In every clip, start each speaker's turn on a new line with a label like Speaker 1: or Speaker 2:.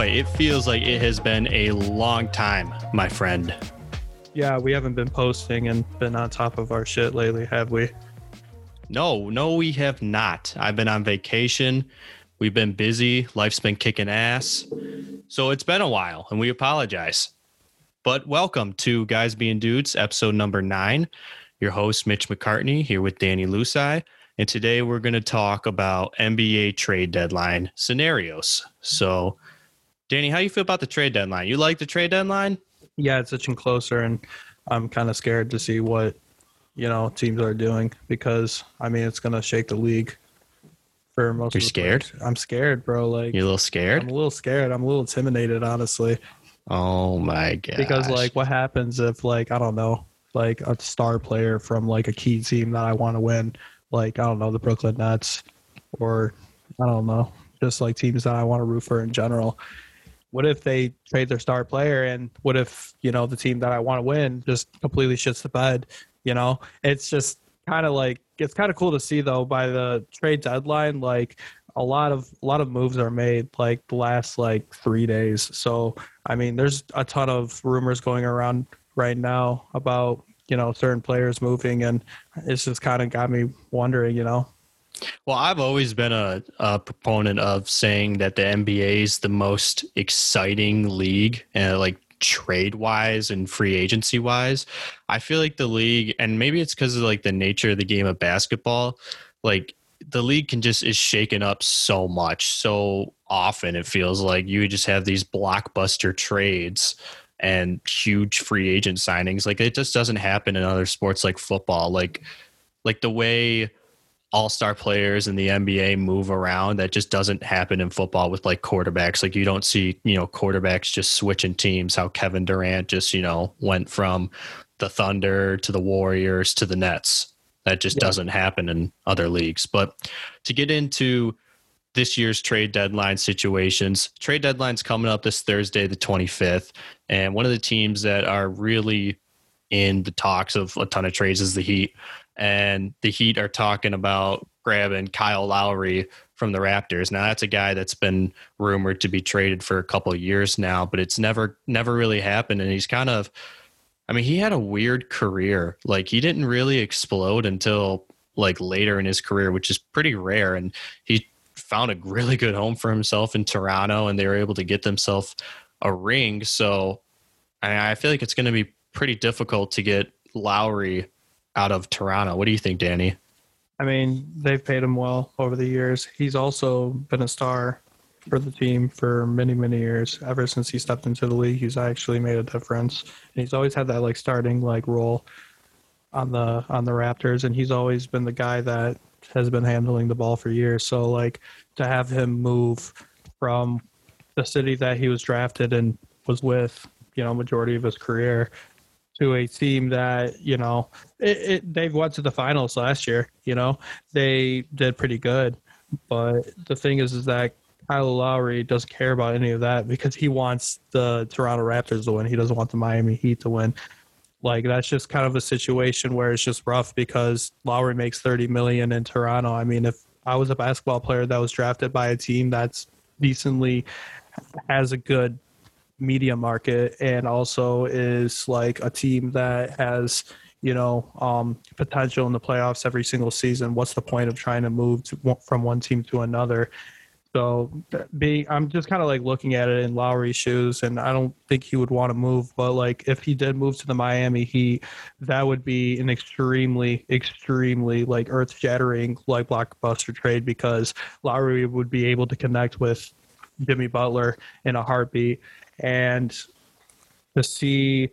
Speaker 1: Boy, it feels like it has been a long time, my friend.
Speaker 2: Yeah, we haven't been posting and been on top of our shit lately, have we?
Speaker 1: No, no, we have not. I've been on vacation. We've been busy. Life's been kicking ass. So it's been a while, and we apologize. But welcome to Guys Being Dudes, episode number nine. Your host, Mitch McCartney, here with Danny Lusai. And today we're going to talk about NBA trade deadline scenarios. So, Danny, how you feel about the trade deadline? You like the trade deadline?
Speaker 2: Yeah, it's itching closer, and I'm kind of scared to see what you know teams are doing because I mean it's going to shake the league for most.
Speaker 1: You're
Speaker 2: of the
Speaker 1: scared?
Speaker 2: players. I'm scared, bro. Like
Speaker 1: you're a little scared.
Speaker 2: I'm a little scared. I'm a little intimidated, honestly,
Speaker 1: Oh my god!
Speaker 2: because like what happens if like I don't know, like a star player from like a key team that I want to win, like I don't know the Brooklyn Nets, or I don't know, just like teams that I want to root for in general. What if they trade their star player, and what if you know the team that I want to win just completely shits the bed? You know, it's just kind of like it's kind of cool to see though by the trade deadline, like a lot of a lot of moves are made like the last like three days. So I mean, there's a ton of rumors going around right now about you know certain players moving, and it's just kind of got me wondering, you know.
Speaker 1: Well, I've always been a, a proponent of saying that the NBA is the most exciting league, and like trade wise and free agency wise. I feel like the league, and maybe it's because of like the nature of the game of basketball, like the league can just is shaken up so much, so often. It feels like you just have these blockbuster trades and huge free agent signings. Like it just doesn't happen in other sports like football. Like like the way all-star players in the NBA move around that just doesn't happen in football with like quarterbacks. Like you don't see you know quarterbacks just switching teams how Kevin Durant just you know went from the Thunder to the Warriors to the Nets. That just
Speaker 2: Yeah.
Speaker 1: doesn't happen in other leagues. But to get into this year's trade deadline situations trade deadline's coming up this Thursday the 25th and one of the teams that are really in the talks of a ton of trades is the Heat and the Heat are talking about grabbing Kyle Lowry from the Raptors. Now that's a guy that's been rumored to be traded for a couple years now, but it's never never really happened and he's kind of I mean, he had a weird career. Like he didn't really explode until like later in his career, which is pretty rare and he found a really good home for himself in Toronto and they were able to get themselves a ring. So I, I feel like it's going to be pretty difficult to get Lowry out of Toronto. What do you think, Danny?
Speaker 2: I mean, they've paid him well over the years. He's also been a star for the team for many, many years. Ever since he stepped into the league, he's actually made a difference. And he's always had that like starting like role on the on the Raptors, and he's always been the guy that has been handling the ball for years. So like to have him move from the city that he was drafted and was with, you know, majority of his career to a team that you know it, it, they went to the finals last year. You know, they did pretty good, but the thing is, is that Kyle Lowry doesn't care about any of that because he wants the Toronto Raptors to win. He doesn't want the Miami Heat to win. Like that's just kind of a situation where it's just rough because Lowry makes thirty million in Toronto. I mean, if I was a basketball player that was drafted by a team that's decently has a good media market and also is like a team that has you know um, potential in the playoffs every single season what's the point of trying to move to, from one team to another? So being i'm just kind of like looking at it in lowry's shoes and i don't think he would want to move but like if he did move to the miami heat that would be an extremely extremely like earth shattering like blockbuster trade because lowry would be able to connect with jimmy butler in a heartbeat and to see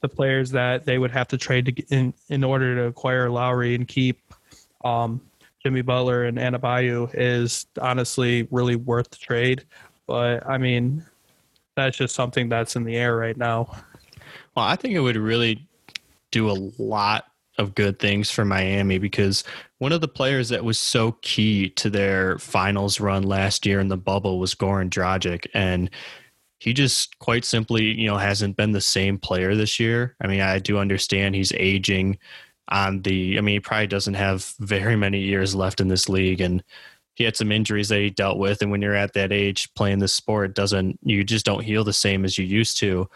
Speaker 2: the players that they would have to trade to in in order to acquire Lowry and keep um, Jimmy Butler and Adebayo is honestly really worth the trade. But I mean, that's just something that's in the air right now.
Speaker 1: Well, I think it would really do a lot of good things for Miami because one of the players that was so key to their finals run last year in the bubble was Goran Dragic and he just quite simply, you know, hasn't been the same player this year. I mean, I do understand he's aging on the I mean, he probably doesn't have very many years left in this league and he had some injuries that he dealt with, and when you're at that age playing this sport, doesn't you just don't heal the same as you used to.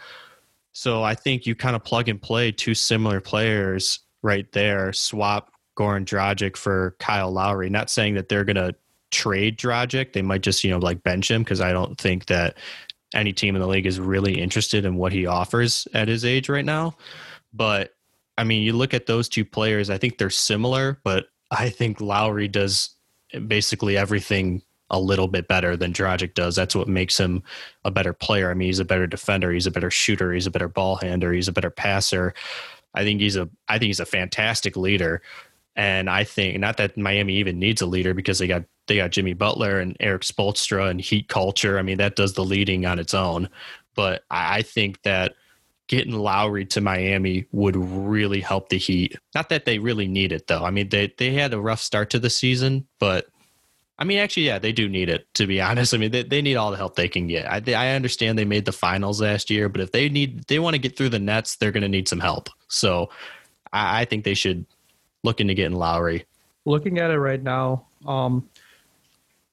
Speaker 1: So I think you kind of plug and play two similar players right there. Swap Goran Dragic for Kyle Lowry. Not saying that they're going to trade Dragic. They might just, you know, like bench him because I don't think that any team in the league is really interested in what he offers at his age right now. But I mean, you look at those two players, I think they're similar, but I think Lowry does basically everything a little bit better than Dragic does. That's what makes him a better player. I mean, he's a better defender, he's a better shooter, he's a better ball handler, he's a better passer. I think he's a I think he's a fantastic leader. And I think not that Miami even needs a leader because they got they got Jimmy Butler and Erik Spoelstra and Heat culture. I mean, that does the leading on its own. But I think that getting Lowry to Miami would really help the Heat. Not that they really need it though. I mean, they they had a rough start to the season, but I mean, actually, yeah, they do need it. To be honest, I mean, they, they need all the help they can get. I, I understand they made the finals last year, but if they need they want to get through the Nets, they're going to need some help. So, I, I, think they should look into getting Lowry.
Speaker 2: Looking at it right now, um,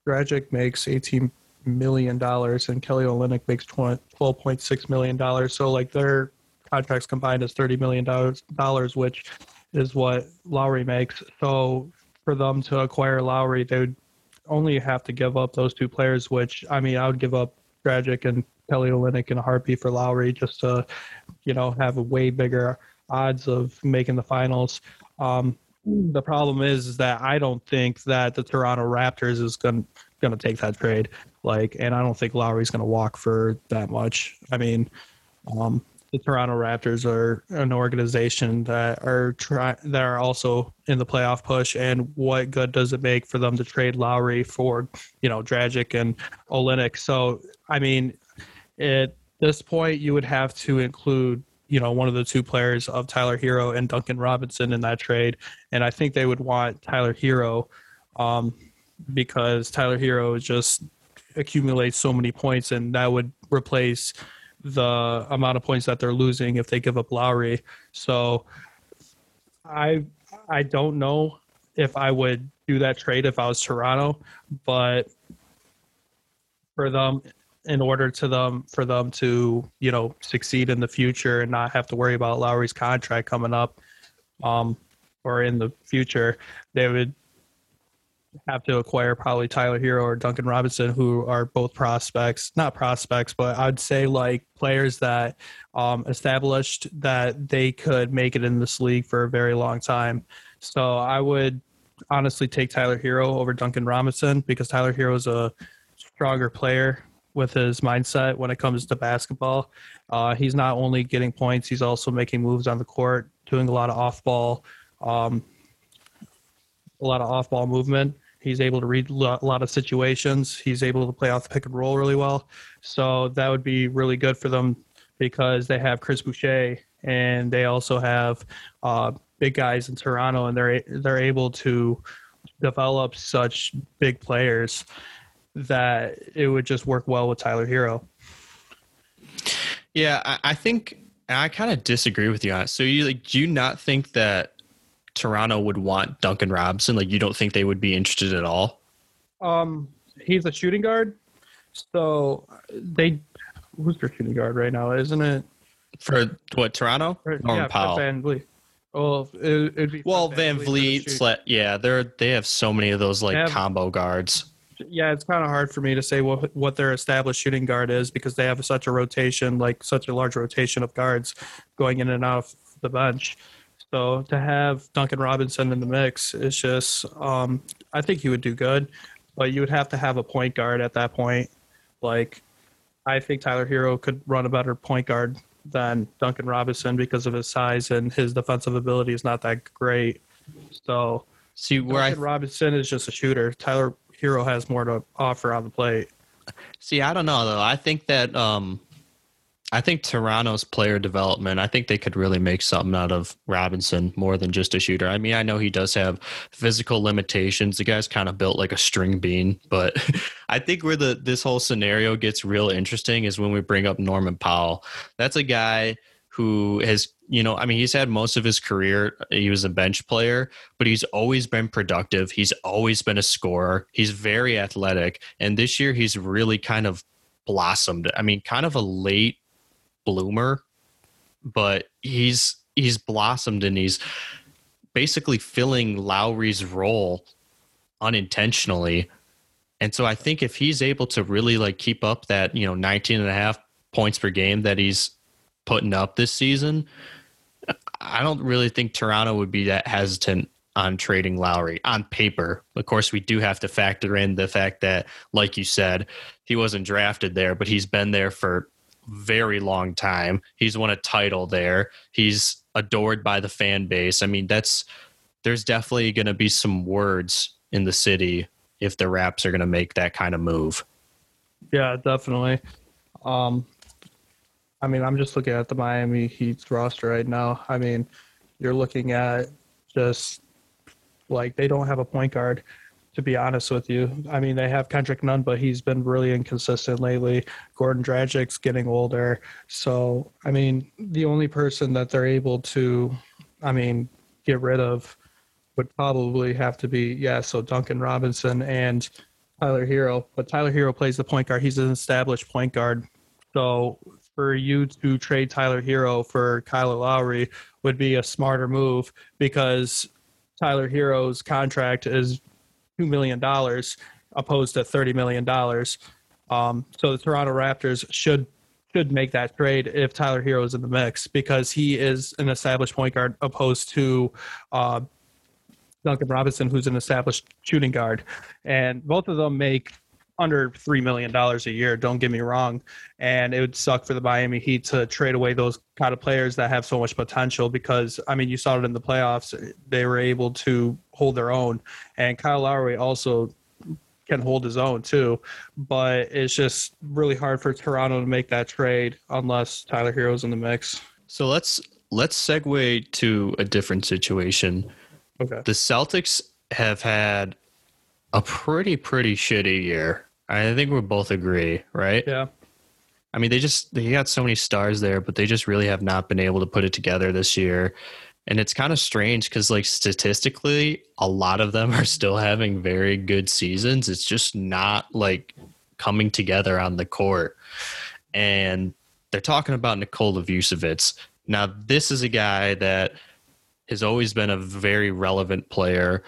Speaker 2: Dragic makes eighteen million dollars and Kelly Olynyk makes twelve point six million dollars. So, like their contracts combined is thirty million dollars, which is what Lowry makes. So, for them to acquire Lowry, they would only have to give up those two players, which I mean, I would give up Dragic and Kelly Olynyk in a heartbeat for Lowry just to, you know, have a way bigger odds of making the finals. Um, the problem is, is that I don't think that the Toronto Raptors is going going to take that trade. Like, and I don't think Lowry's going to walk for that much. I mean, um, the Toronto Raptors are an organization that are try that are also in the playoff push. And what good does it make for them to trade Lowry for, you know, Dragic and Olynyk? So, I mean, at this point, you would have to include, you know, one of the two players of Tyler Herro and Duncan Robinson in that trade. And I think they would want Tyler Herro um, because Tyler Herro just accumulates so many points, and that would replace the amount of points that they're losing if they give up Lowry. So I I don't know if I would do that trade if I was Toronto, but for them in order to them for them to, you know, succeed in the future and not have to worry about Lowry's contract coming up um or in the future, they would have to acquire probably Tyler Herro or Duncan Robinson, who are both prospects, not prospects, but I'd say like players that um, established that they could make it in this league for a very long time. So I would honestly take Tyler Herro over Duncan Robinson because Tyler Herro is a stronger player with his mindset when it comes to basketball. Uh, he's not only getting points, he's also making moves on the court, doing a lot of off ball. Um, a lot of off ball movement He's able to read a lot of situations. He's able to play off the pick and roll really well. So that would be really good for them because they have Chris Boucher and they also have uh, big guys in Toronto, and they're they're able to develop such big players that it would just work well with Tyler Herro.
Speaker 1: Yeah, I, I think I kind of disagree with you on it. So you like, do you not think that Toronto would want Duncan Robinson? Like, you don't think they would be interested at all?
Speaker 2: Um, he's a shooting guard, so they who's their shooting guard right now? Isn't it
Speaker 1: for what Toronto?
Speaker 2: Or, Norman yeah, Powell. Van Vleet. Well, it, would be
Speaker 1: well Van, Van Vleet. Vleet yeah, they're they have so many of those like have, combo guards.
Speaker 2: Yeah, it's kind of hard for me to say what what their established shooting guard is because they have such a rotation, like such a large rotation of guards going in and out of the bench. So to have Duncan Robinson in the mix is just, um, I think he would do good, but you would have to have a point guard at that point. Like, I think Tyler Herro could run a better point guard than Duncan Robinson because of his size and his defensive ability is not that great. So, see where Duncan I, Robinson is just a shooter. Tyler Herro has more to offer on the plate.
Speaker 1: See, I don't know though. I think that um, I think Toronto's player development, I think they could really make something out of Robinson more than just a shooter. I mean, I know he does have physical limitations. The guy's kind of built like a string bean, but I think where the this whole scenario gets real interesting is when we bring up Norman Powell. That's a guy who has, you know, I mean, he's had most of his career, he was a bench player, but he's always been productive. He's always been a scorer. He's very athletic. And this year, he's really kind of blossomed. I mean, kind of a late bloomer, but he's he's blossomed and he's basically filling Lowry's role unintentionally. And so I think if he's able to really like keep up that, you know, 19 and a half points per game that he's putting up this season, I don't really think Toronto would be that hesitant on trading Lowry on paper. Of course, we do have to factor in the fact that, like you said, he wasn't drafted there, but he's been there for very long time. He's won a title there. He's adored by the fan base. I mean, that's there's definitely going to be some words in the city if the Raps are going to make that kind of move.
Speaker 2: Yeah, definitely. Um, I mean, I'm just looking at the Miami Heat's roster right now. I mean, you're looking at just like they don't have a point guard. To be honest with you, I mean they have Kendrick Nunn, but he's been really inconsistent lately. Goran Dragic's getting older, so I mean the only person that they're able to, I mean, get rid of would probably have to be yeah. So Duncan Robinson and Tyler Herro, but Tyler Herro plays the point guard. He's an established point guard, so for you to trade Tyler Herro for Kyle Lowry would be a smarter move because Tyler Herro's contract is two million dollars opposed to thirty million dollars. Um, so the Toronto Raptors should should make that trade if Tyler Herro is in the mix because he is an established point guard opposed to uh, Duncan Robinson, who's an established shooting guard, and both of them make under three million dollars a year. Don't get me wrong, and it would suck for the Miami Heat to trade away those kind of players that have so much potential. Because I mean, you saw it in the playoffs; they were able to hold their own, and Kyle Lowry also can hold his own too. But it's just really hard for Toronto to make that trade unless Tyler Herro's in the mix.
Speaker 1: So let's let's segue to a different situation.
Speaker 2: Okay.
Speaker 1: The Celtics have had a pretty pretty shitty year. I think we both agree, right?
Speaker 2: Yeah.
Speaker 1: I mean, they just they got so many stars there, but they just really have not been able to put it together this year. And it's kind of strange because, like, statistically, a lot of them are still having very good seasons. It's just not like coming together on the court. And they're talking about Nikola Vucevic. Now, this is a guy that has always been a very relevant player,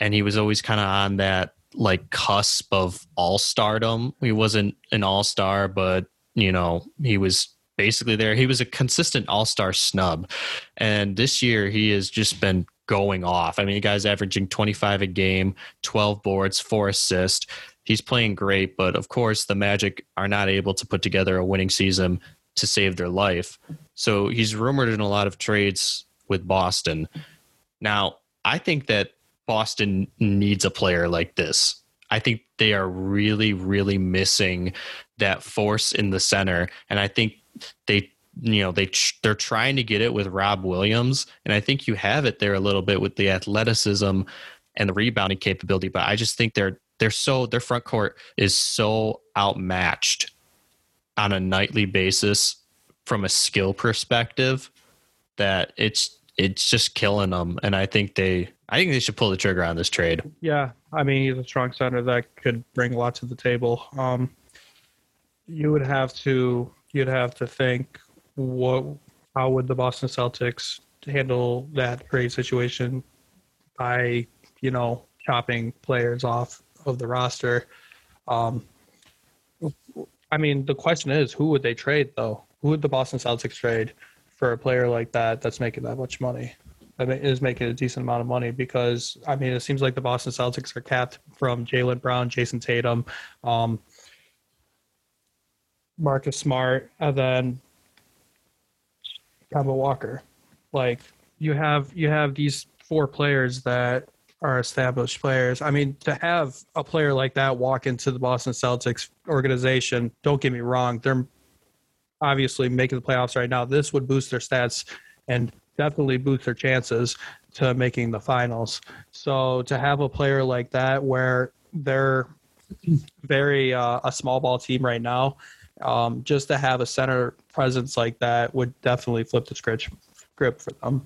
Speaker 1: and he was always kind of on that like cusp of all stardom. He wasn't an all star, but you know, he was basically there. He was a consistent all star snub. And this year he has just been going off. I mean, the guy's averaging 25 a game, 12 boards, four assists. He's playing great, but of course, the Magic are not able to put together a winning season to save their life. So he's rumored in a lot of trades with Boston. Now, I think that Boston needs a player like this. I think they are really, really missing that force in the center, and I think they, you know, they they're trying to get it with Rob Williams, and I think you have it there a little bit with the athleticism and the rebounding capability. But I just think they're they're so their front court is so outmatched on a nightly basis from a skill perspective that it's it's just killing them. And I think they I think they should pull the trigger on this trade.
Speaker 2: Yeah, I mean he's a strong center that could bring a lot to the table. Um, you would have to you'd have to think what how would the Boston Celtics handle that trade situation by you know chopping players off of the roster. Um, I mean, the question is, who would they trade though? Who would the Boston Celtics trade for a player like that that's making that much money? Is making a decent amount of money because I mean, it seems like the Boston Celtics are capped from Jaylen Brown, Jayson Tatum, um, Marcus Smart, and then Kemba Walker. Like you have you have these four players that are established players. I mean, to have a player like that walk into the Boston Celtics organization, don't get me wrong, they're obviously making the playoffs right now. This would boost their stats and definitely boost their chances to making the finals. So to have a player like that where they're very uh, a small ball team right now Um, just to have a center presence like that would definitely flip the script script for them.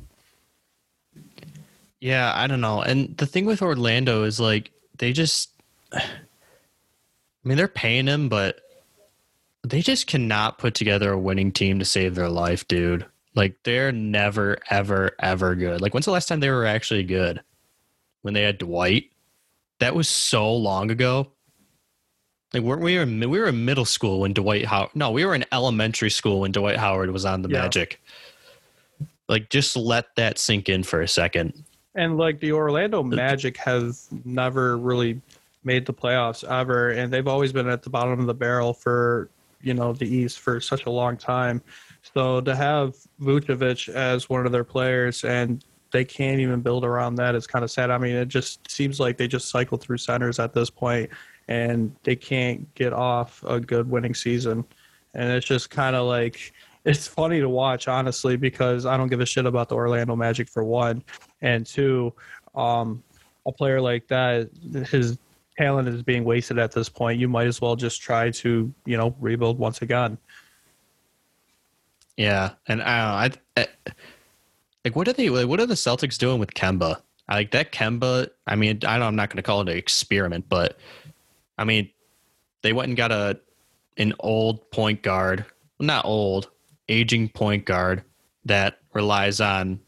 Speaker 1: Yeah, I don't know. And the thing with Orlando is like they just I mean they're paying him, but they just cannot put together a winning team to save their life, dude. Like they're never, ever, ever good. Like when's the last time they were actually good? When they had Dwight? That was so long ago. Like weren't we in we were in middle school when Dwight Howard no, we were in elementary school when Dwight Howard was on the
Speaker 2: Yeah.
Speaker 1: Magic. Like just let that sink in for a second.
Speaker 2: And like the Orlando uh, Magic have never really made the playoffs ever, and they've always been at the bottom of the barrel for you know the East for such a long time. So to have Vucevic as one of their players and they can't even build around that is kind of sad. I mean, it just seems like they just cycle through centers at this point, and they can't get off a good winning season. And it's just kind of like it's funny to watch, honestly, because I don't give a shit about the Orlando Magic for one, and two, um, a player like that, his talent is being wasted at this point. You might as well just try to, you know, rebuild once again.
Speaker 1: Yeah, and I don't know. I, I like what are they? Like, what are the Celtics doing with Kemba? I like that Kemba. I mean, I don't, I'm not going to call it an experiment, but I mean, they went and got a an old point guard, not old, aging point guard that relies on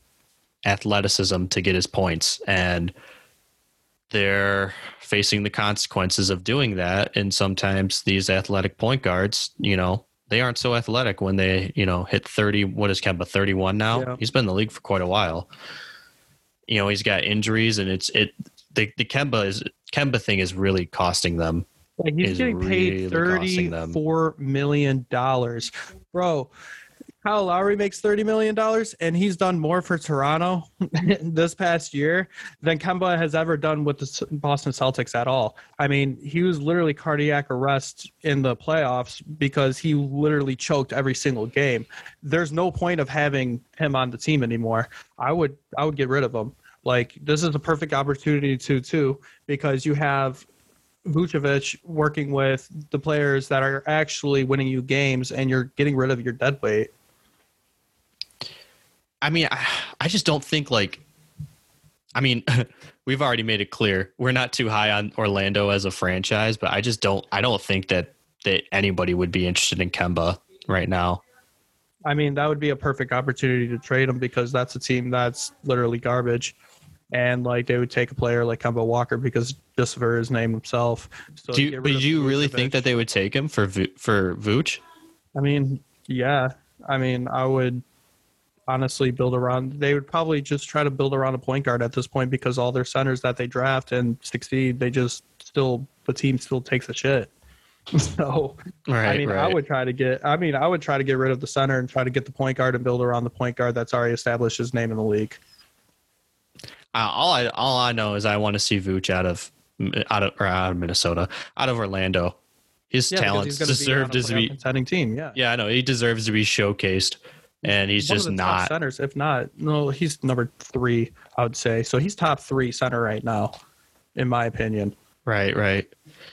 Speaker 1: athleticism to get his points, and they're facing the consequences of doing that. And sometimes these athletic point guards, you know, they aren't so athletic when they, you know, hit 30. What is Kemba, 31 now?
Speaker 2: Yeah.
Speaker 1: He's been in the league for quite a while. You know, he's got injuries and it's, it, the, the Kemba is, Kemba thing is really costing them.
Speaker 2: Like he's getting paid
Speaker 1: costing
Speaker 2: thirty-four million dollars, bro. Kyle Lowry makes thirty million dollars, and he's done more for Toronto this past year than Kemba has ever done with the Boston Celtics at all. I mean, he was literally cardiac arrest in the playoffs because he literally choked every single game. There's no point of having him on the team anymore. I would, I would get rid of him. Like this is a perfect opportunity to too because you have Vucevic working with the players that are actually winning you games, and you're getting rid of your dead weight.
Speaker 1: I mean, I, I just don't think like, I mean, we've already made it clear we're not too high on Orlando as a franchise, but I just don't, I don't think that that anybody would be interested in Kemba right now.
Speaker 2: I mean, that would be a perfect opportunity to trade him because that's a team that's literally garbage. And like they would take a player like Kemba Walker because just for his name himself. So
Speaker 1: do you, but do you really think that they would take him for for Vooch?
Speaker 2: I mean, yeah. I mean, I would honestly build around. They would probably just try to build around a point guard at this point because all their centers that they draft and succeed, they just still the team still takes a shit. So
Speaker 1: Right.
Speaker 2: I mean, I would try to get. I mean, I would try to get rid of the center and try to get the point guard and build around the point guard that's already established his name in the league.
Speaker 1: Uh, all I all I know is I want to see Vooch out of out of or out of Minnesota, out of Orlando. His
Speaker 2: Yeah,
Speaker 1: talents
Speaker 2: he's gonna
Speaker 1: deserve
Speaker 2: be
Speaker 1: to be.
Speaker 2: contending team. Yeah,
Speaker 1: Yeah, I know he deserves to be showcased, and he's
Speaker 2: One
Speaker 1: just not.
Speaker 2: centers. If not, no, he's number three. I would say so. He's top three center right now, in my opinion.
Speaker 1: Right, right.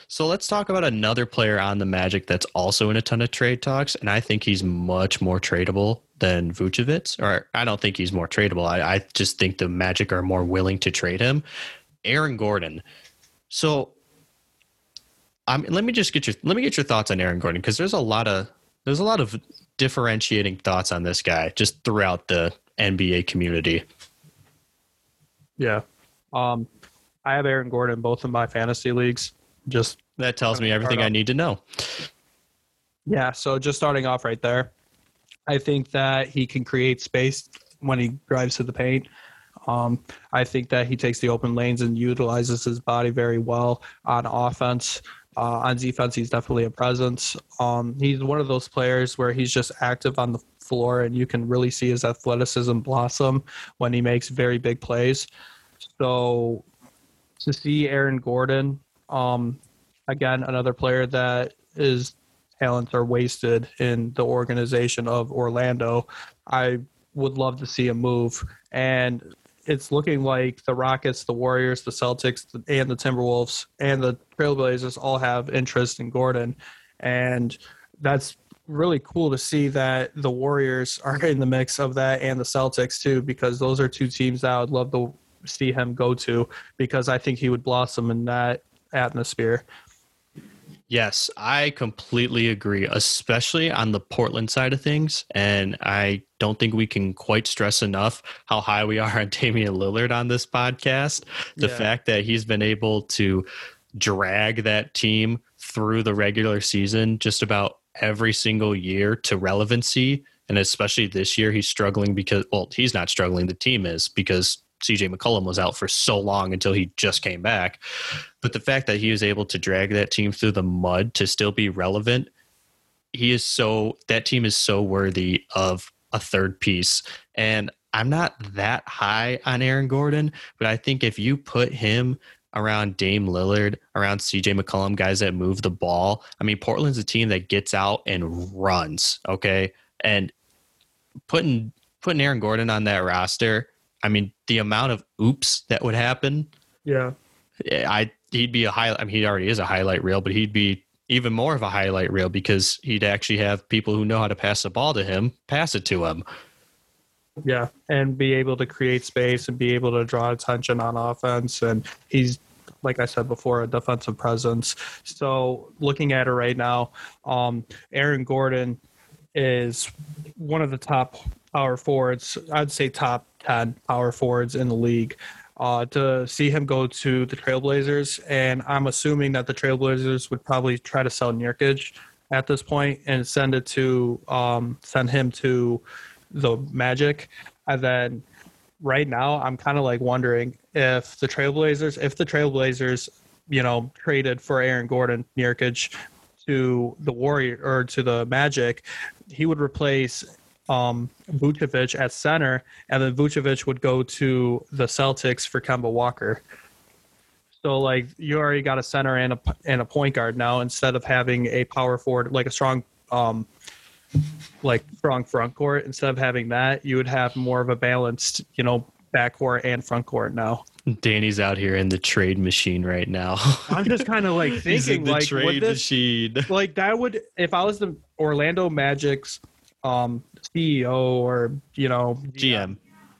Speaker 1: So let's talk about another player on the Magic that's also in a ton of trade talks, and I think he's much more tradable than Vucevic. Or I don't think he's more tradable. I, I just think the Magic are more willing to trade him. Aaron Gordon. So, um, let me just get your let me get your thoughts on Aaron Gordon because there's a lot of there's a lot of differentiating thoughts on this guy just throughout the NBA community.
Speaker 2: Yeah. Um, I have Aaron Gordon both in my fantasy leagues. Just
Speaker 1: That tells me everything I need to know.
Speaker 2: Yeah, so just starting off right there, I think that he can create space when he drives to the paint. Um, I think that he takes the open lanes and utilizes his body very well on offense. Uh, on defense, he's definitely a presence. Um, he's one of those players where he's just active on the floor, and you can really see his athleticism blossom when he makes very big plays. So to see Aaron Gordon, um, again, another player that is talents are wasted in the organization of Orlando. I would love to see a move, and it's looking like the Rockets, the Warriors, the Celtics, and the Timberwolves and the Trailblazers all have interest in Gordon, and that's really cool to see that the Warriors are in the mix of that and the Celtics too, because those are two teams that I would love to see him go to because I think he would blossom in that atmosphere.
Speaker 1: Yes, I completely agree, especially on the Portland side of things. And I don't think we can quite stress enough how high we are on Damian Lillard on this podcast. The
Speaker 2: Yeah.
Speaker 1: fact that he's been able to drag that team through the regular season just about every single year to relevancy. And especially this year, he's struggling because, well, he's not struggling, the team is because CJ McCollum was out for so long until he just came back. But the fact that he was able to drag that team through the mud to still be relevant, he is so that team is so worthy of a third piece. And I'm not that high on Aaron Gordon, but I think if you put him around Dame Lillard, around CJ McCollum, guys that move the ball, I mean, Portland's a team that gets out and runs. Okay. And putting putting Aaron Gordon on that roster, I mean, the amount of oops that would happen
Speaker 2: Yeah.
Speaker 1: I he'd be a highlight. I mean, he already is a highlight reel, but he'd be even more of a highlight reel because he'd actually have people who know how to pass the ball to him pass it to him.
Speaker 2: Yeah, and be able to create space and be able to draw attention on offense. And he's, like I said before, a defensive presence. So looking at it right now, um, Aaron Gordon is one of the top power forwards. I'd say top ten power forwards in the league. Uh, to see him go to the Trailblazers, and I'm assuming that the Trailblazers would probably try to sell Nurkic at this point and send it to um, send him to the Magic, and then right now I'm kind of like wondering if the Trailblazers, if the Trailblazers, you know, traded for Aaron Gordon, Nurkic to the Warrior or to the Magic, he would replace um, Vucevic at center, and then Vucevic would go to the Celtics for Kemba Walker. So like you already got a center and a and a point guard now instead of having a power forward like a strong um like strong front court instead of having that you would have more of a balanced you know back backcourt and front court now.
Speaker 1: Danny's out here in the trade machine right now.
Speaker 2: I'm just kind of like
Speaker 1: He's in
Speaker 2: thinking
Speaker 1: the
Speaker 2: like
Speaker 1: trade
Speaker 2: would this
Speaker 1: machine.
Speaker 2: like that would if I was the Orlando Magic's um CEO or you know
Speaker 1: GM.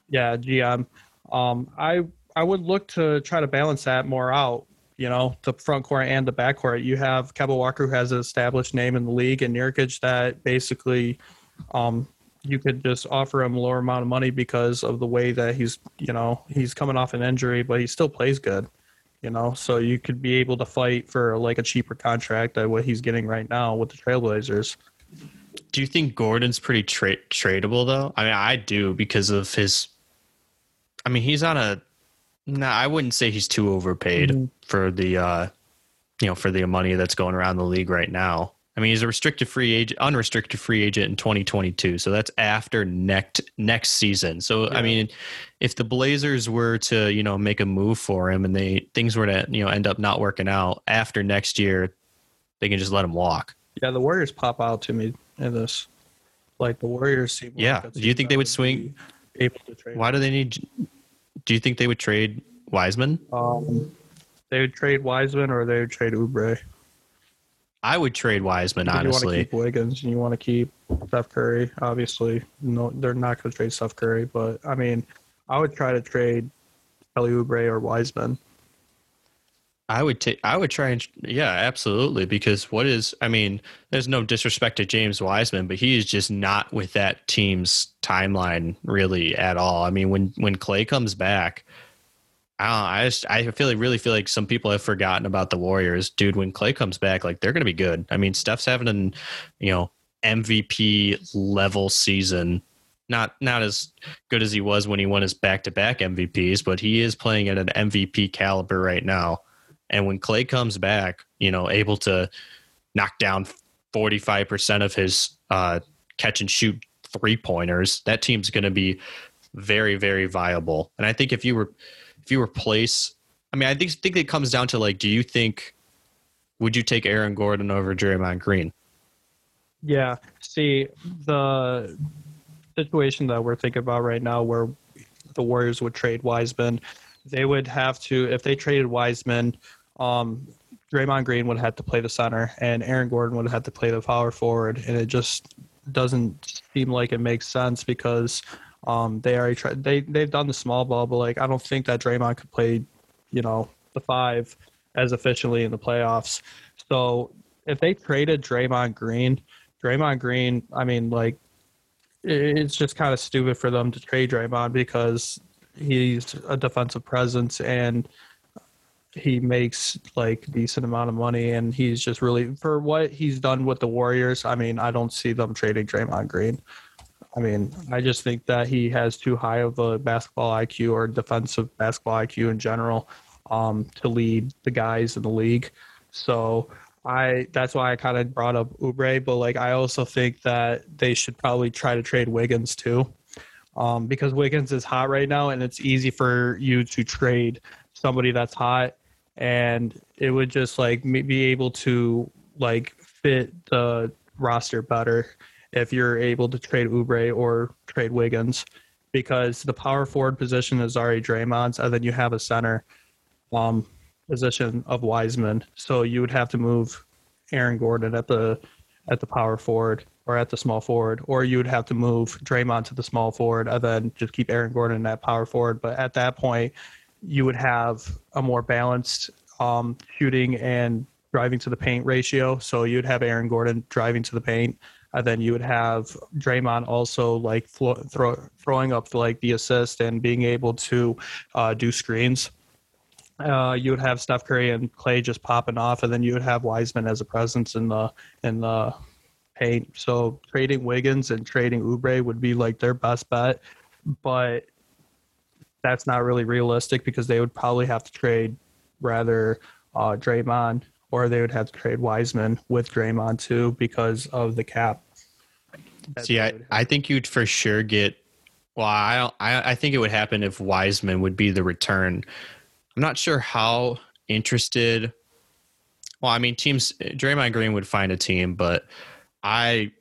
Speaker 2: yeah GM um I I would look to try to balance that more out you know the front court and the back court. You have Kemba Walker who has an established name in the league and Nurkic that basically um you could just offer him a lower amount of money because of the way that he's you know he's coming off an injury but he still plays good you know? So you could be able to fight for like a cheaper contract than what he's getting right now with the Trailblazers
Speaker 1: Do you think Gordon's pretty tra- tradable though? I mean, I do because of his. I mean, he's on a. No, I wouldn't say he's too overpaid
Speaker 2: Mhm.
Speaker 1: for the, uh, you know, for the money that's going around the league right now. I mean, he's a restricted free agent, unrestricted free agent in 2022. So that's after next next season. So I mean, if the Blazers were to, you know, make a move for him and they things were to, you know, end up not working out after next year, they can just let him walk.
Speaker 2: Yeah, the Warriors pop out to me in this. Like the Warriors seem.
Speaker 1: Yeah.
Speaker 2: a
Speaker 1: Do you think they would swing-
Speaker 2: Able to trade.
Speaker 1: Why do they need? Do you think they would trade Wiseman?
Speaker 2: Um, they would trade Wiseman or they would trade Oubre.
Speaker 1: I would trade Wiseman,
Speaker 2: If You want to keep Wiggins and you want to keep Steph Curry. Obviously, no, they're not going to trade Steph Curry, but I mean, I would try to trade Kelly Oubre or Wiseman.
Speaker 1: I would take. I would try and yeah, absolutely. Because what is? I mean, there's no disrespect to James Wiseman, but he is just not with that team's timeline really at all. I mean, when when Klay comes back, I don't. Know, I just I feel like really feel like some people have forgotten about the Warriors, dude. When Klay comes back, like they're gonna be good. I mean, Steph's having an you know MVP level season. Not not as good as he was when he won his back to back MVPs, but he is playing at an MVP caliber right now. And when Klay comes back, you know, able to knock down 45% of his uh, catch and shoot three pointers, that team's going to be very, very viable. And I think if you were, if you replace, I mean, I think, think it comes down to like, do you think, would you take Aaron Gordon over Draymond Green?
Speaker 2: Yeah. See, the situation that we're thinking about right now where the Warriors would trade Wiseman, they would have to if they traded Wiseman, um, Draymond Green would have had to play the center, and Aaron Gordon would have had to play the power forward, and it just doesn't seem like it makes sense because um, they already tried. They they've done the small ball, but like I don't think that Draymond could play, you know, the five as efficiently in the playoffs. So if they traded Draymond Green, Draymond Green, I mean, like it's just kind of stupid for them to trade Draymond because he's a defensive presence and he makes like decent amount of money and he's just really for what he's done with the Warriors. I mean, I don't see them trading Draymond Green. I mean, I just think that he has too high of a basketball IQ or defensive basketball IQ in general um, to lead the guys in the league. So I that's why I kind of brought up Oubre, but like I also think that they should probably try to trade Wiggins too, um, because Wiggins is hot right now, and it's easy for you to trade somebody that's hot, and it would just like be able to like fit the roster better if you're able to trade Oubre or trade Wiggins, because the power forward position is already Draymond's, and then you have a center um, position of Wiseman. So you would have to move Aaron Gordon at the at the power forward or at the small forward, or you would have to move Draymond to the small forward and then just keep Aaron Gordon at power forward. But at that point, you would have a more balanced um, shooting and driving to the paint ratio. So you'd have Aaron Gordon driving to the paint, and then you would have Draymond also like throw, throwing up like the assist and being able to uh, do screens uh, you would have Steph Curry and Klay just popping off, and then you would have Wiseman as a presence in the in the paint. So trading Wiggins and trading Oubre would be like their best bet, but that's not really realistic because they would probably have to trade rather uh, Draymond or they would have to trade Wiseman with Draymond too because of the cap.
Speaker 1: See, I, I think you'd for sure get. Well, I, I I think it would happen if Wiseman would be the return I'm not sure how interested. Well, I mean, teams. Draymond Green would find a team, but I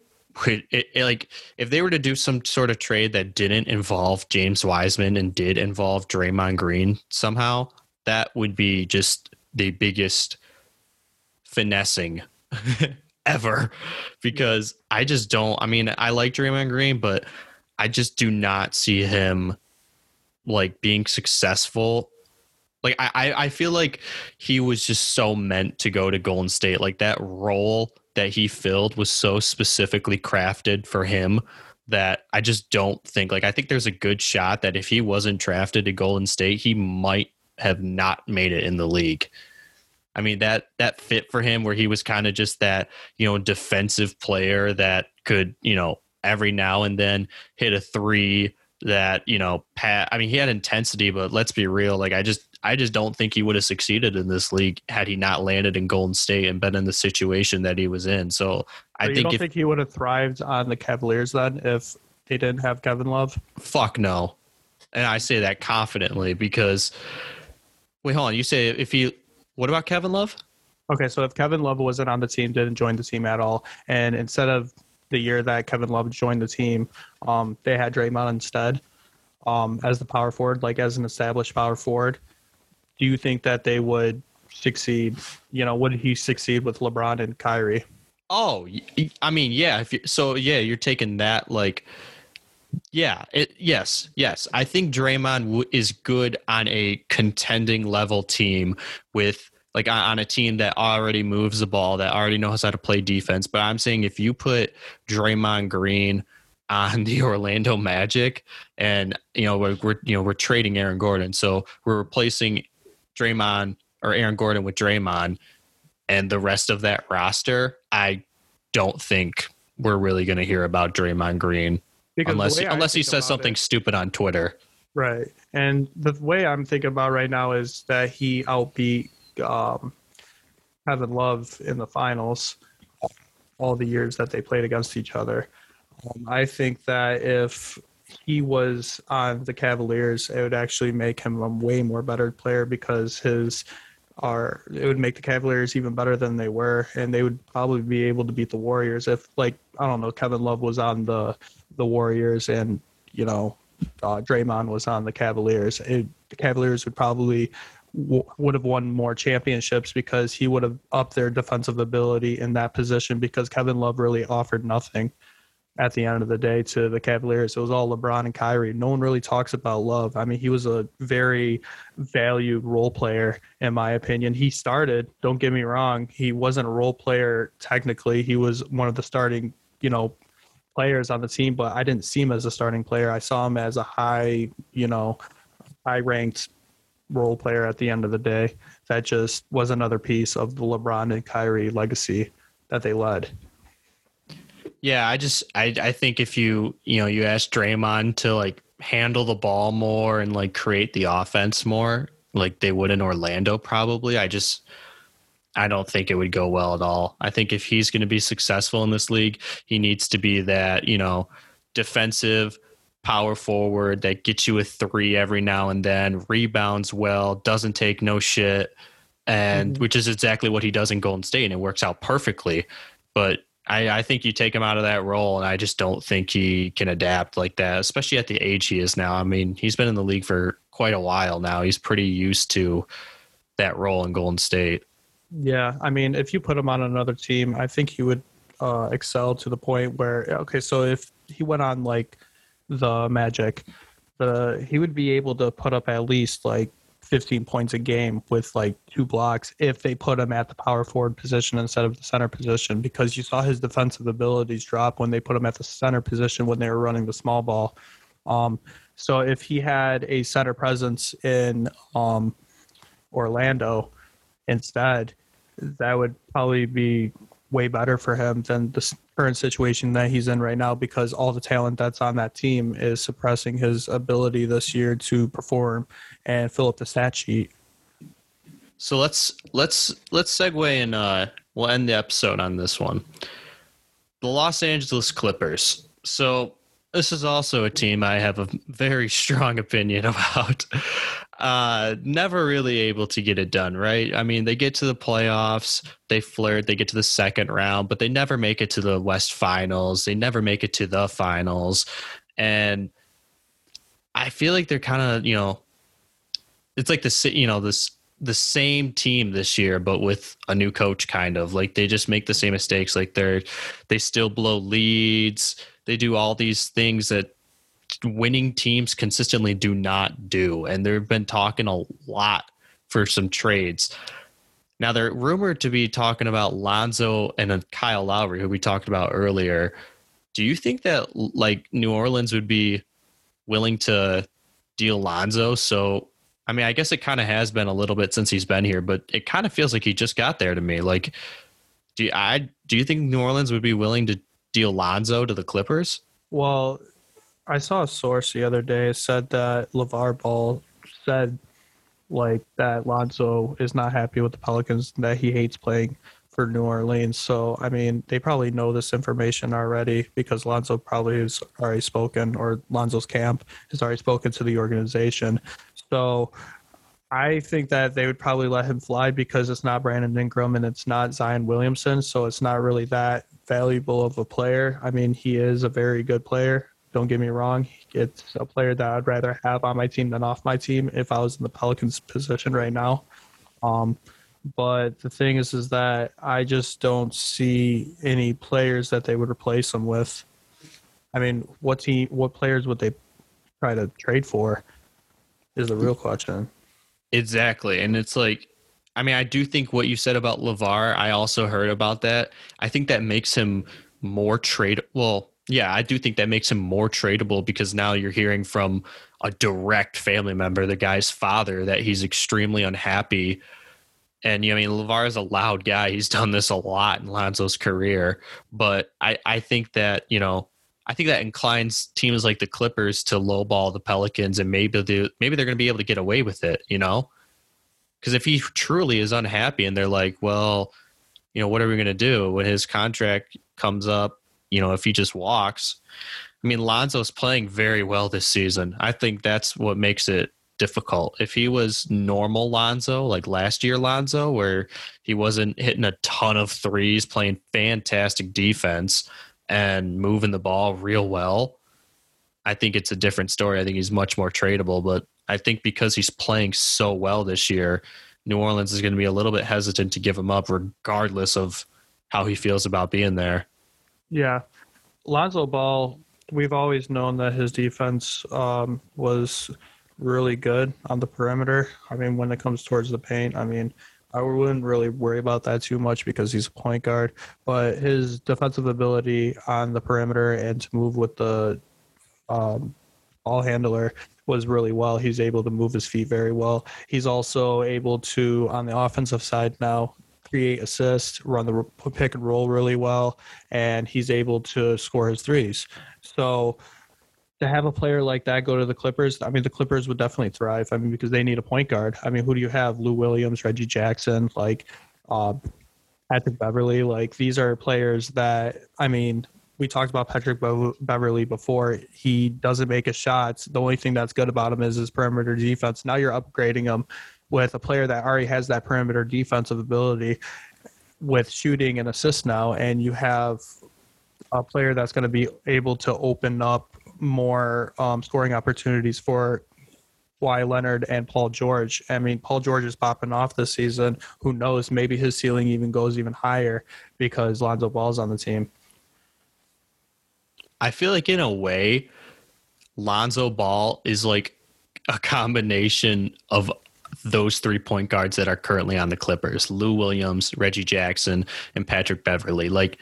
Speaker 1: it, it, like if they were to do some sort of trade that didn't involve James Wiseman and did involve Draymond Green somehow. That would be just the biggest finessing ever because I just don't. I mean, I like Draymond Green, but I just do not see him like being successful like I, I feel like he was just so meant to go to Golden State. Like that role that he filled was so specifically crafted for him that I just don't think like I think there's a good shot that if he wasn't drafted to Golden State, he might have not made it in the league. I mean that that fit for him where he was kind of just that, you know, defensive player that could, you know, every now and then hit a 3 that, you know, pat I mean he had intensity, but let's be real, like I just I just don't think he would have succeeded in this league had he not landed in Golden State and been in the situation that he was in. So I think
Speaker 2: don't
Speaker 1: if,
Speaker 2: think he would have thrived on the Cavaliers then if they didn't have Kevin Love.
Speaker 1: Fuck no, and I say that confidently because wait, hold on. You say if he, what about Kevin Love?
Speaker 2: Okay, so if Kevin Love wasn't on the team, didn't join the team at all, and instead of the year that Kevin Love joined the team, um, they had Draymond instead um, as the power forward, like as an established power forward do you think that they would succeed? You know, would he succeed with LeBron and Kyrie?
Speaker 1: Oh, I mean, yeah. If you, so, yeah, you're taking that like, yeah, it, yes, yes. I think Draymond w- is good on a contending level team with like on a team that already moves the ball, that already knows how to play defense. But I'm saying if you put Draymond Green on the Orlando Magic, and you know we're, we're you know we're trading Aaron Gordon, so we're replacing Draymond or Aaron Gordon with Draymond and the rest of that roster, I don't think we're really going to hear about Draymond Green because unless unless he says something it, stupid on Twitter.
Speaker 2: Right. And the way I'm thinking about right now is that he outbeat um, Kevin Love in the finals all the years that they played against each other. Um, I think that if he was on the Cavaliers, it would actually make him a way more better player because his are it would make the Cavaliers even better than they were, and they would probably be able to beat the Warriors if, like, I don't know, Kevin Love was on the the Warriors and you know uh, Draymond was on the Cavaliers. It, the Cavaliers would probably w- would have won more championships because he would have upped their defensive ability in that position because Kevin Love really offered nothing at the end of the day to the Cavaliers. It was all LeBron and Kyrie. No one really talks about Love. I mean, he was a very valued role player, in my opinion. He started, don't get me wrong, he wasn't a role player technically. He was one of the starting, you know, players on the team, but I didn't see him as a starting player. I saw him as a high, you know, high ranked role player at the end of the day. That just was another piece of the LeBron and Kyrie legacy that they led.
Speaker 1: Yeah, I just I I think if you you know you ask Draymond to like handle the ball more and like create the offense more like they would in Orlando probably. I just I don't think it would go well at all. I think if he's going to be successful in this league, he needs to be that, you know, defensive power forward that gets you a 3 every now and then, rebounds well, doesn't take no shit and mm-hmm. which is exactly what he does in Golden State and it works out perfectly. But I, I, think you take him out of that role, and I just don't think he can adapt like that, especially at the age he is now. I mean, he's been in the league for quite a while now. He's pretty used to that role in Golden State.
Speaker 2: Yeah, I mean, if you put him on another team, I think he would uh, excel to the point where okay, so if he went on like the Magic, the he would be able to put up at least like 15 points a game with like two blocks if they put him at the power forward position instead of the center position because you saw his defensive abilities drop when they put him at the center position when they were running the small ball. Um, so if he had a center presence in um, Orlando instead, that would probably be way better for him than the current situation that he's in right now because all the talent that's on that team is suppressing his ability this year to perform and fill up the stat sheet.
Speaker 1: So let's let's let's segue and uh, we'll end the episode on this one. The Los Angeles Clippers. So this is also a team I have a very strong opinion about. Uh, never really able to get it done, right? I mean, they get to the playoffs, they flirt, they get to the second round, but they never make it to the West Finals. They never make it to the finals. And I feel like they're kind of, you know, it's like the you know this the same team this year but with a new coach kind of like they just make the same mistakes like they're they still blow leads they do all these things that winning teams consistently do not do and they've been talking a lot for some trades now they're rumored to be talking about Lonzo and Kyle Lowry who we talked about earlier do you think that like New Orleans would be willing to deal Lonzo so I mean, I guess it kind of has been a little bit since he's been here, but it kind of feels like he just got there to me. Like, do you, I do you think New Orleans would be willing to deal Lonzo to the Clippers?
Speaker 2: Well, I saw a source the other day said that LaVar Ball said like that Lonzo is not happy with the Pelicans, that he hates playing for New Orleans. So, I mean, they probably know this information already because Lonzo probably has already spoken, or Lonzo's camp has already spoken to the organization. So I think that they would probably let him fly because it's not Brandon Ingram and it's not Zion Williamson. So it's not really that valuable of a player. I mean, he is a very good player. Don't get me wrong. It's a player that I'd rather have on my team than off my team if I was in the Pelicans position right now. Um, but the thing is, is that I just don't see any players that they would replace him with. I mean, what team, what players would they try to trade for? is the real question.
Speaker 1: Exactly. And it's like, I mean, I do think what you said about LaVar, I also heard about that. I think that makes him more trade. Well, yeah, I do think that makes him more tradable because now you're hearing from a direct family member, the guy's father, that he's extremely unhappy. And you know, I mean, LaVar is a loud guy. He's done this a lot in Lonzo's career. But I, I think that, you know, I think that inclines teams like the Clippers to lowball the Pelicans, and maybe they maybe they're going to be able to get away with it. You know, because if he truly is unhappy, and they're like, well, you know, what are we going to do when his contract comes up? You know, if he just walks. I mean, Lonzo's playing very well this season. I think that's what makes it difficult. If he was normal Lonzo, like last year Lonzo, where he wasn't hitting a ton of threes, playing fantastic defense, and moving the ball real well, I think it's a different story. I think he's much more tradable, but I think because he's playing so well this year, New Orleans is going to be a little bit hesitant to give him up, regardless of how he feels about being there.
Speaker 2: Yeah. Lonzo Ball, we've always known that his defense um, was really good on the perimeter. I mean, when it comes towards the paint, I mean, I wouldn't really worry about that too much because he's a point guard. But his defensive ability on the perimeter and to move with the um, ball handler was really well. He's able to move his feet very well. He's also able to, on the offensive side now, create assists, run the pick and roll really well, and he's able to score his threes. So to have a player like that go to the Clippers, I mean, the Clippers would definitely thrive. I mean, because they need a point guard. I mean, who do you have? Lou Williams, Reggie Jackson, like uh, Patrick Beverley. Like these are players that I mean. We talked about Patrick Beverley before. He doesn't make his shots. The only thing that's good about him is his perimeter defense. Now you're upgrading him with a player that already has that perimeter defensive ability with shooting and assists now, and you have a player that's going to be able to open up more um, scoring opportunities for Kawhi Leonard and Paul George. I mean, Paul George is popping off this season. Who knows? Maybe his ceiling even goes even higher because Lonzo Ball's on the team.
Speaker 1: I feel like in a way, Lonzo Ball is like a combination of those three point guards that are currently on the Clippers Lou Williams, Reggie Jackson, and Patrick Beverley. Like,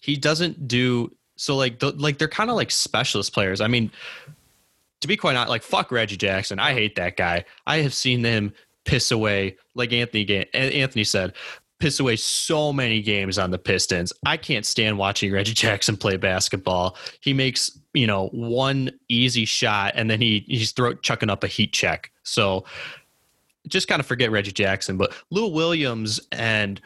Speaker 1: he doesn't do so, like, the, like they're kind of like specialist players. I mean, to be quite honest, like, fuck Reggie Jackson. I hate that guy. I have seen them piss away, like Anthony, Anthony said, piss away so many games on the Pistons. I can't stand watching Reggie Jackson play basketball. He makes, you know, one easy shot and then he he's throw chucking up a heat check. So just kind of forget Reggie Jackson, but Lou Williams and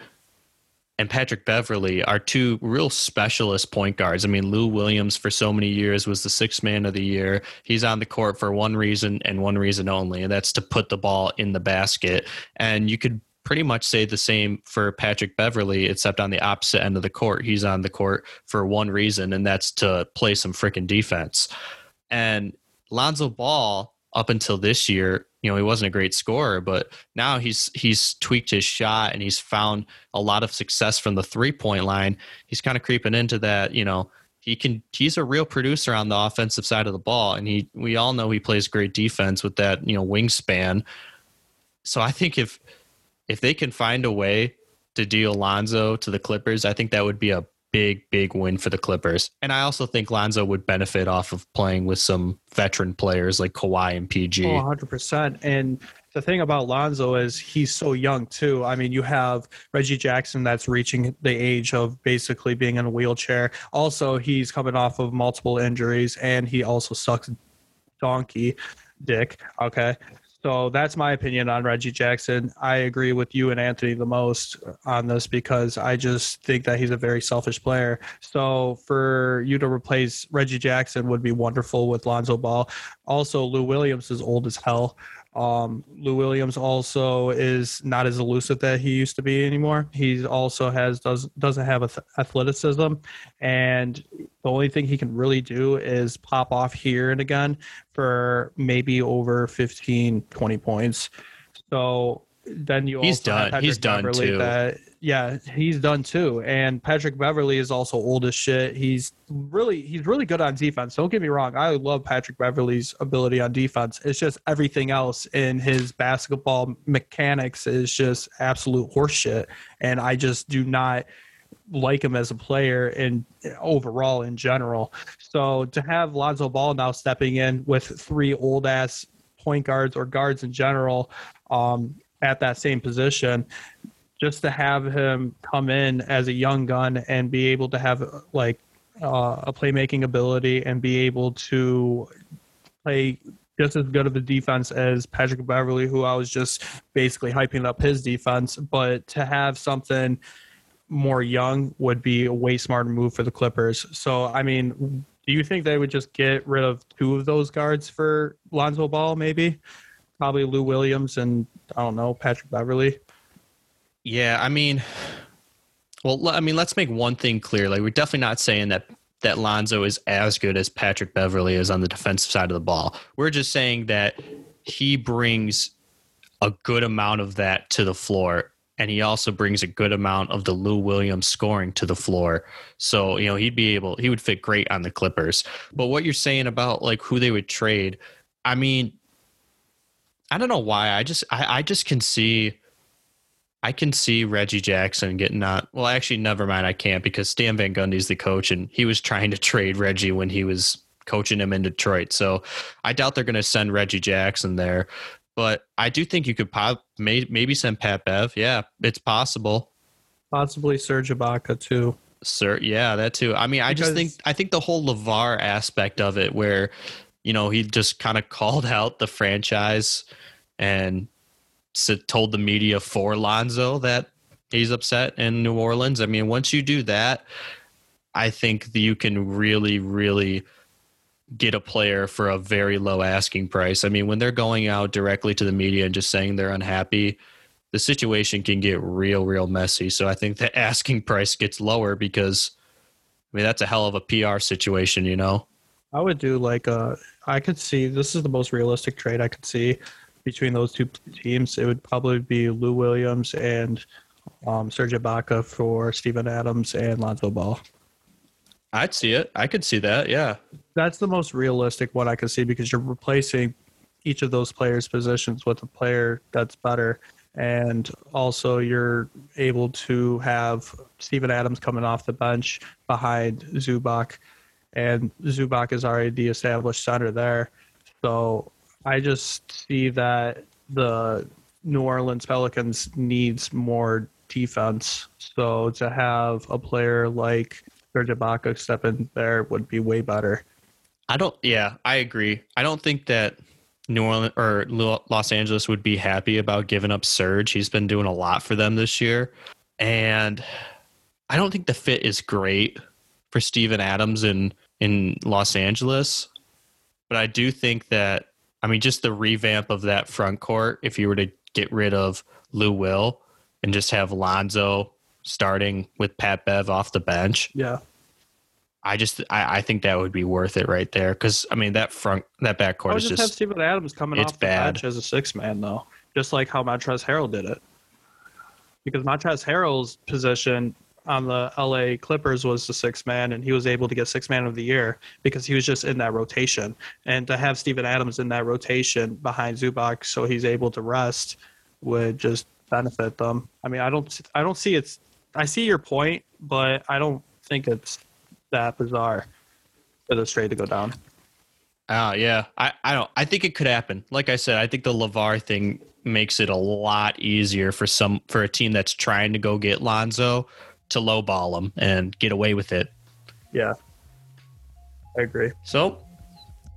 Speaker 1: and Patrick Beverley are two real specialist point guards. I mean, Lou Williams for so many years was the sixth man of the year. He's on the court for one reason and one reason only, and that's to put the ball in the basket. And you could pretty much say the same for Patrick Beverley, except on the opposite end of the court. He's on the court for one reason, and that's to play some freaking defense. And Lonzo Ball, up until this year, you know he wasn't a great scorer but now he's he's tweaked his shot and he's found a lot of success from the three point line. He's kind of creeping into that you know he can he's a real producer on the offensive side of the ball and he we all know he plays great defense with that you know wingspan. So i think if if they can find a way to deal Lonzo to the Clippers, I think that would be a big, big win for the Clippers. And I also think Lonzo would benefit off of playing with some veteran players like Kawhi and PG.
Speaker 2: Oh, 100%. And the thing about Lonzo is he's so young too. I mean, you have Reggie Jackson that's reaching the age of basically being in a wheelchair. Also, he's coming off of multiple injuries and he also sucks donkey dick. Okay. So that's my opinion on Reggie Jackson. I agree with you and Anthony the most on this because I just think that he's a very selfish player. So for you to replace Reggie Jackson would be wonderful with Lonzo Ball. Also, Lou Williams is old as hell. Um, Lou Williams also is not as elusive that he used to be anymore. He also has does doesn't have athleticism, and the only thing he can really do is pop off here and again for maybe over 15, 20 points. So then you
Speaker 1: he's done. He's done too.
Speaker 2: That, yeah, he's done too. And Patrick Beverley is also old as shit. He's really he's really good on defense. Don't get me wrong. I love Patrick Beverley's ability on defense. It's just everything else in his basketball mechanics is just absolute horseshit. And I just do not like him as a player and overall in general. So to have Lonzo Ball now stepping in with three old ass point guards or guards in general um, at that same position just to have him come in as a young gun and be able to have like uh, a playmaking ability and be able to play just as good of a defense as Patrick Beverley, who I was just basically hyping up his defense. But to have something more young would be a way smarter move for the Clippers. So, I mean, do you think they would just get rid of two of those guards for Lonzo Ball, maybe? Probably Lou Williams and, I don't know, Patrick Beverley?
Speaker 1: Yeah, I mean, well, I mean, let's make one thing clear. Like, we're definitely not saying that that Lonzo is as good as Patrick Beverley is on the defensive side of the ball. We're just saying that he brings a good amount of that to the floor. And he also brings a good amount of the Lou Williams scoring to the floor. So, you know, he'd be able, he would fit great on the Clippers. But what you're saying about like who they would trade, I mean, I don't know why. I just, I, I just can see, I can see Reggie Jackson getting not, well, actually, never mind. I can't because Stan Van Gundy's the coach and he was trying to trade Reggie when he was coaching him in Detroit. So I doubt they're going to send Reggie Jackson there. But I do think you could pop, may, maybe send Pat Bev. Yeah, it's possible.
Speaker 2: Possibly Serge Ibaka too.
Speaker 1: Sir, yeah, that too. I mean, I just think I think the whole LaVar aspect of it, where you know he just kind of called out the franchise and told the media for Lonzo that he's upset in New Orleans. I mean, once you do that, I think that you can really, really get a player for a very low asking price. I mean, when they're going out directly to the media and just saying they're unhappy, the situation can get real, real messy. So I think the asking price gets lower because, I mean, that's a hell of a PR situation, you know?
Speaker 2: I would do like a, I could see, this is the most realistic trade I could see between those two teams. It would probably be Lou Williams and um, Serge Ibaka for Steven Adams and Lonzo Ball.
Speaker 1: I'd see it. I could see that. Yeah.
Speaker 2: That's the most realistic one I could see because you're replacing each of those players' positions with a player that's better. And also, you're able to have Steven Adams coming off the bench behind Zubac. And Zubac is already the established center there. So I just see that the New Orleans Pelicans needs more defense. So to have a player like Serge Ibaka step in there would be way better.
Speaker 1: I don't. Yeah, I agree. I don't think that New Orleans or Los Angeles would be happy about giving up Serge. He's been doing a lot for them this year, and I don't think the fit is great for Steven Adams in in Los Angeles. But I do think that I mean, just the revamp of that front court. If you were to get rid of Lou Will and just have Lonzo starting with Pat Bev off the bench.
Speaker 2: Yeah.
Speaker 1: I just I, I think that would be worth it right there because I mean that front that backcourt
Speaker 2: I
Speaker 1: is
Speaker 2: just,
Speaker 1: just
Speaker 2: have Steven Adams coming
Speaker 1: it's
Speaker 2: off the
Speaker 1: bad.
Speaker 2: bench as a six man though, just like how Montrezl Harrell did it. Because Montrezl Harrell's position on the LA Clippers was the six man, and he was able to get six man of the year because he was just in that rotation. And to have Steven Adams in that rotation behind Zubac, so he's able to rest, would just benefit them. I mean, I don't I don't see it's I see your point, but I don't think it's that bizarre for the trade to go down.
Speaker 1: Oh yeah, I, I don't. I think it could happen. Like I said, I think the LaVar thing makes it a lot easier for some for a team that's trying to go get Lonzo to lowball them and get away with it.
Speaker 2: Yeah, I agree.
Speaker 1: So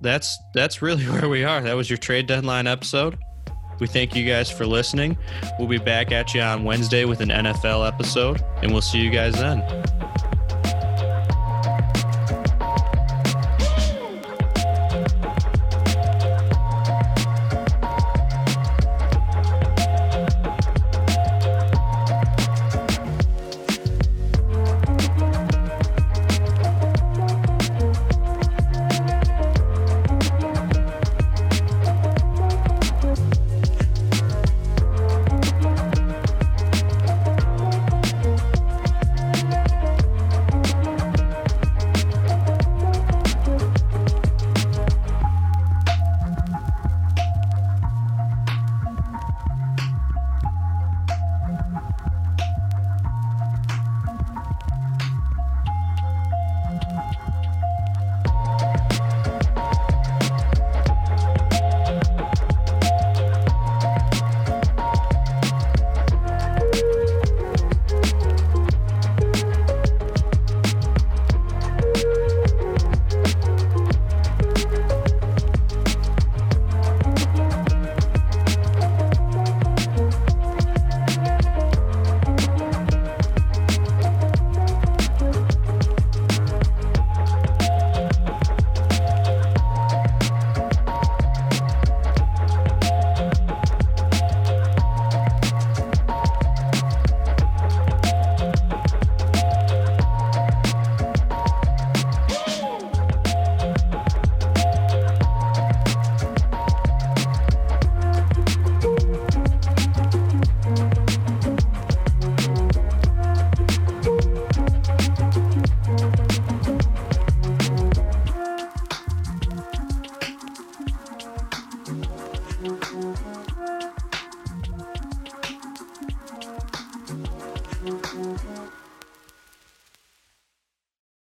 Speaker 1: that's that's really where we are. That was your trade deadline episode. We thank you guys for listening. We'll be back at you on Wednesday with an NFL episode, and we'll see you guys then.